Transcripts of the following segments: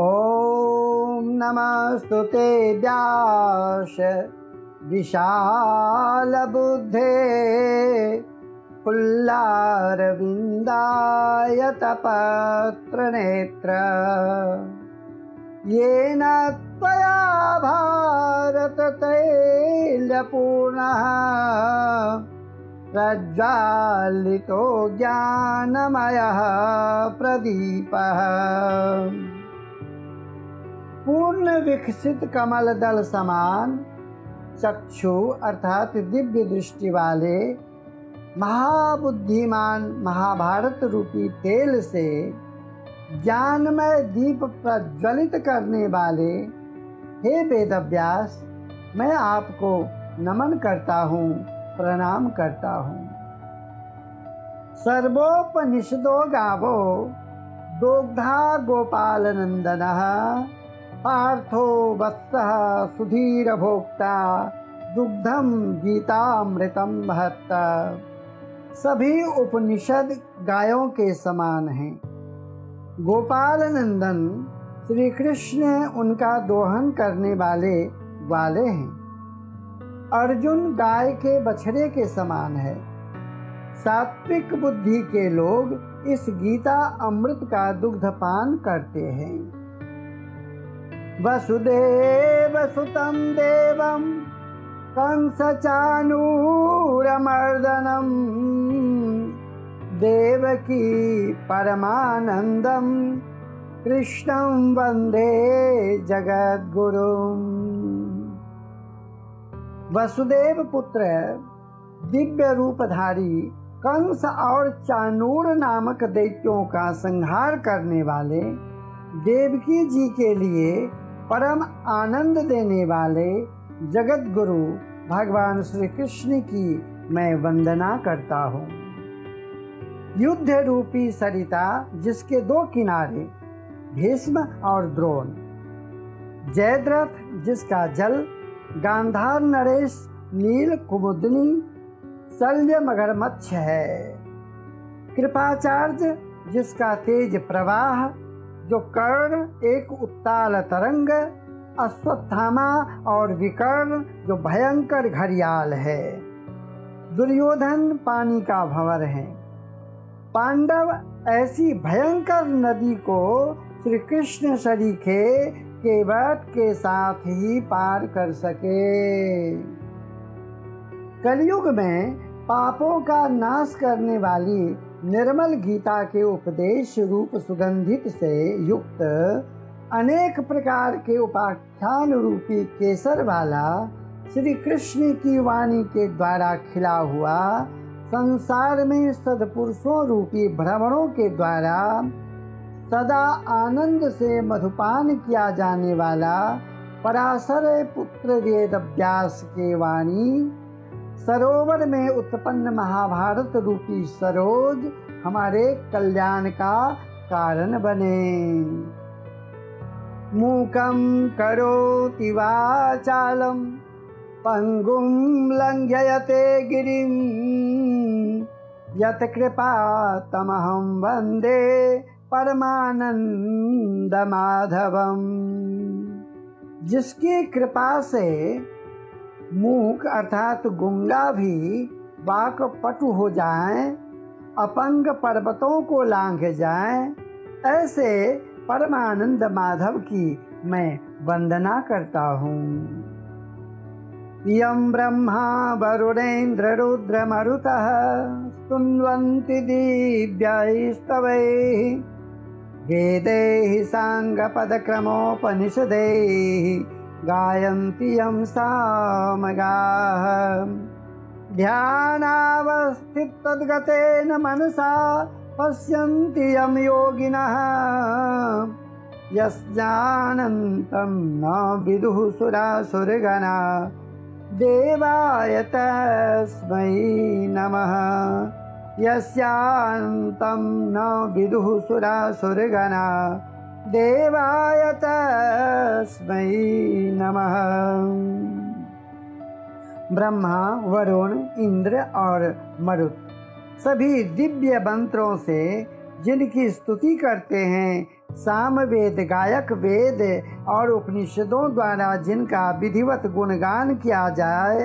ॐ नमस्तु ते व्यास विशालबुद्धे फुल्लारविन्दाय तपत्रनेत्र। येन त्वया भारततैल्यपूर्णः प्रज्वालितो ज्ञानमयः प्रदीपः। पूर्ण विकसित कमल दल समान, चक्षु अर्थात दिव्य दृष्टि वाले महाबुद्धिमान महाभारत रूपी तेल से ज्ञानमय दीप प्रज्वलित करने वाले, हे वेदव्यास, मैं आपको नमन करता हूँ, प्रणाम करता हूँ। सर्वोपनिषदो गावो, दोग्धा गोपाल नंदन पार्थो वत्सः सुधीरभोक्ता दुग्धम गीतामृतम महत्त। सभी उपनिषद गायों के समान हैं। गोपाल नंदन श्री कृष्ण उनका दोहन करने वाले वाले हैं। अर्जुन गाय के बछड़े के समान है। सात्विक बुद्धि के लोग इस गीता अमृत का दुग्धपान करते हैं। वसुदेव सुतं देवं कंसचानूरमर्दनम्, देवकी परमानन्दं कृष्णं वंदे जगद्गुरुम् वसुदेव पुत्र दिव्य रूपधारी कंस और चानूर नामक दैत्यों का संहार करने वाले देवकी जी के लिए परम आनंद देने वाले जगत गुरु भगवान श्री कृष्ण की मैं वंदना करता हूँ। युद्ध रूपी सरिता, जिसके दो किनारे, भीष्म और द्रोण। जयद्रथ, जिसका जल, गांधार नरेश, नील कुमुदनी, शल्य मगरमच्छ है। कृपाचार्य, जिसका तेज प्रवाह जो कर्ण एक उत्ताल तरंग, अश्वत्थामा और विकर्ण जो भयंकर घड़ियाल है। दुर्योधन पानी का भंवर है। पांडव ऐसी भयंकर नदी को श्री कृष्ण सरीखे केवट के साथ ही पार कर सके। कलयुग में पापों का नाश करने वाली निर्मल गीता के उपदेश रूप सुगंधित से युक्त, अनेक प्रकार के उपाख्यान रूपी केसर वाला श्री कृष्ण की वाणी के द्वारा खिला हुआ संसार में सदपुरुषों रूपी भ्रमणों के द्वारा सदा आनंद से मधुपान किया जाने वाला पराशर पुत्र वेद व्यास के वाणी सरोवर में उत्पन्न महाभारत रूपी सरोज हमारे कल्याण का कारण बने। मूकं करोति वाचालं, पङ्गुं लङ्घयते गिरिं। यत्कृपातमहं वंदे परमानन्दमाधवम्। जिसकी कृपा से मूक अर्थात गुंगा भी बाक पटु हो जाए, अपंग पर्वतों को लांघ जाए। ऐसे परमानंद माधव की मैं वंदना करता हूँ। यम ब्रह्मा वरुणेन्द्र रुद्र मरुतः दिव्यैस्तवैः वेदैः साङ्गपदक्रमोपनिषदैः गायन्ति यं सामगाः। ध्यानावस्थितद्गतेन मनसा पश्यन्ति यं योगिनः। यस्जानन्तं न विदुः सुरासुरगणा देवाय तस्मै नमः। यस्यान्तं न विदुः सुरासुरगणा देवाय तस्मै नमः। ब्रह्मा, वरुण, इंद्र और मरुत सभी दिव्य मंत्रों से जिनकी स्तुति करते हैं सामवेद गायक वेद और उपनिषदों द्वारा जिनका विधिवत गुणगान किया जाए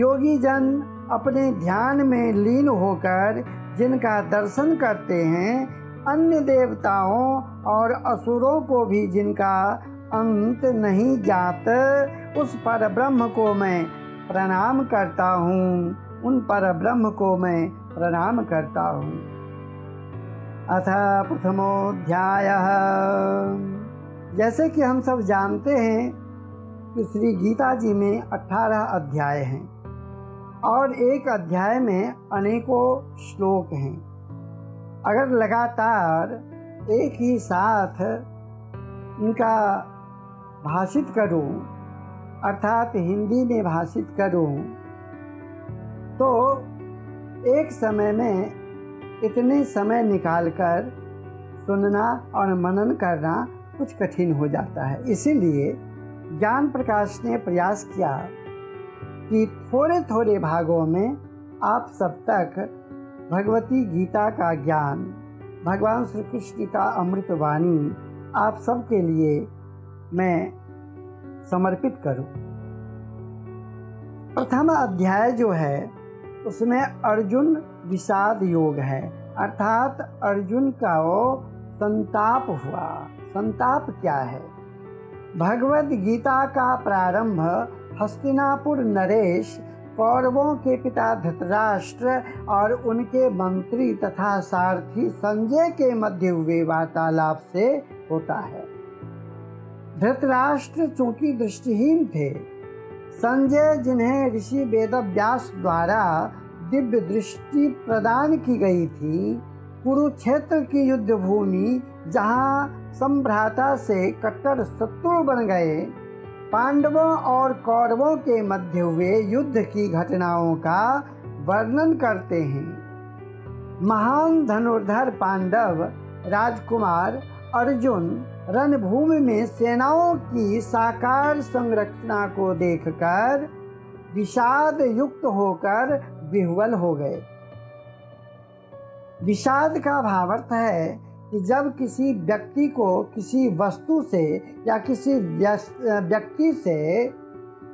योगी जन अपने ध्यान में लीन होकर जिनका दर्शन करते हैं अन्य देवताओं और असुरों को भी जिनका अंत नहीं जात उस पर ब्रह्म को मैं प्रणाम करता हूँ। उन पर ब्रह्म को मैं प्रणाम करता हूँ। अथ प्रथमोध्याय। जैसे कि हम सब जानते हैं कि श्री गीता जी में अठारह अध्याय हैं और एक अध्याय में अनेकों श्लोक हैं। अगर लगातार एक ही साथ इनका भाषित करूँ, अर्थात हिंदी में भाषित करूँ तो एक समय में इतने समय निकालकर सुनना और मनन करना कुछ कठिन हो जाता है। इसीलिए ज्ञान प्रकाश ने प्रयास किया कि थोड़े थोड़े भागों में आप सब तक भगवती गीता का ज्ञान, भगवान श्री कृष्ण का अमृत वाणी आप सबके लिए मैं समर्पित करूँ। प्रथम अध्याय जो है, उसमें अर्जुन विषाद योग है। अर्थात अर्जुन का वो संताप हुआ। संताप क्या है? भगवत गीता का प्रारंभ हस्तिनापुर नरेश कौरवों के पिता धृतराष्ट्र और उनके मंत्री तथा सारथी संजय के मध्य हुए वार्तालाप से होता है। धृतराष्ट्र चूँकि दृष्टिहीन थे, संजय जिन्हें ऋषि वेद व्यास द्वारा दिव्य दृष्टि प्रदान की गई थी, कुरुक्षेत्र की युद्ध भूमि जहाँ संभ्राता से कट्टर शत्रु बन गए पांडवों और कौरवों के मध्य हुए युद्ध की घटनाओं का वर्णन करते हैं। महान धनुर्धर पांडव, राजकुमार, अर्जुन, रणभूमि में सेनाओं की साकार संरचना को देखकर विषाद युक्त होकर विह्वल हो गए। विषाद का भावार्थ है कि जब किसी व्यक्ति को किसी वस्तु से या किसी व्यक्ति से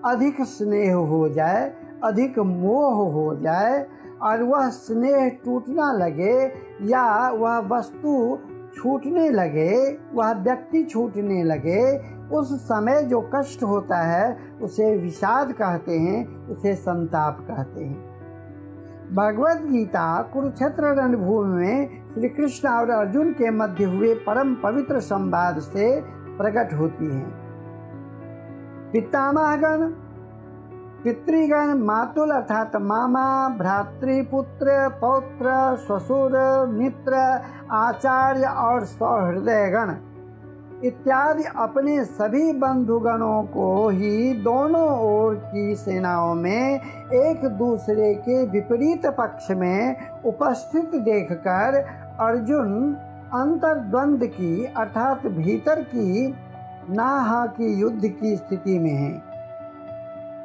अधिक स्नेह हो जाए, अधिक मोह हो जाए, और वह स्नेह टूटना लगे या वह वस्तु छूटने लगे, वह व्यक्ति छूटने लगे, उस समय जो कष्ट होता है, उसे विषाद कहते हैं, उसे संताप कहते हैं। भगवत गीता कुरुक्षेत्र रणभूमि में श्री कृष्ण और अर्जुन के मध्य हुए परम पवित्र संवाद से प्रकट होती है। पितामहगण, पितृगण, मातुल अर्थात मामा भ्रातृपुत्र पौत्र, ससुर, मित्र, आचार्य और सौहृदयगण। इत्यादि अपने सभी बंधुगणों को ही दोनों ओर की सेनाओं में एक दूसरे के विपरीत पक्ष में उपस्थित देखकर अर्जुन अंतर्द्वंद की, अर्थात भीतर की, नाहा की युद्ध की स्थिति में है।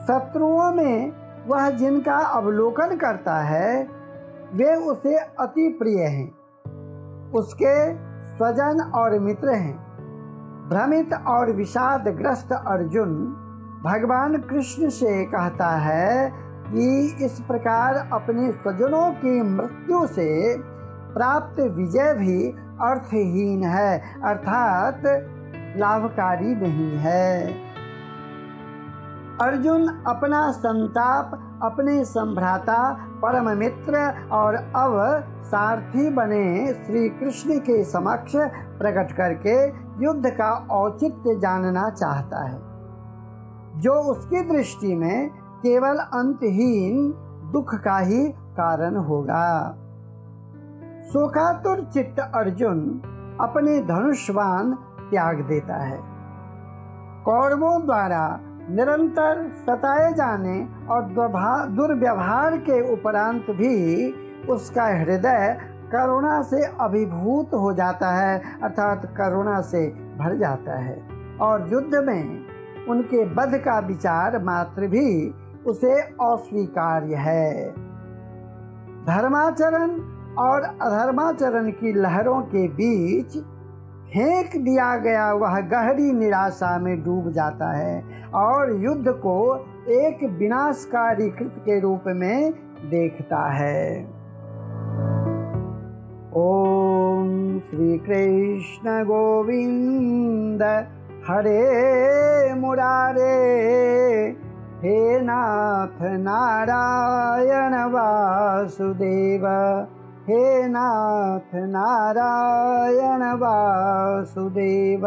शत्रुओं में वह जिनका अवलोकन करता है, वे उसे अति प्रिय हैं। उसके स्वजन और मित्र हैं। भ्रमित और विषाद ग्रस्त अर्जुन भगवान कृष्ण से कहता है कि इस प्रकार अपने स्वजनों की मृत्यु से प्राप्त विजय भी अर्थहीन है, अर्थात लाभकारी नहीं है। अर्जुन अपना संताप, अपने संभ्राता परम मित्र और अब सारथी बने श्री कृष्ण के समक्ष प्रकट करके युद्ध का औचित्य जानना चाहता है। जो उसकी दृष्टि में केवल अंतहीन दुख का ही कारण होगा। शोकातुर चित्त अर्जुन अपने धनुष्वान त्याग देता है। कौरवों द्वारा निरंतर सताए जाने और दुर्व्यवहार के उपरांत भी उसका हृदय करुणा से अभिभूत हो जाता है, अर्थात करुणा से भर जाता है। और युद्ध में उनके वध का विचार मात्र भी उसे अस्वीकार्य है। धर्माचरण और अधर्माचरण की लहरों के बीच फेंक दिया गया वह गहरी निराशा में डूब जाता है और युद्ध को एक विनाशकारी कृत के रूप में देखता है। ओम श्री कृष्ण गोविंद, हरे मुरारे, हे नाथ नारायण वासुदेव। हे नाथ नारायण वासुदेव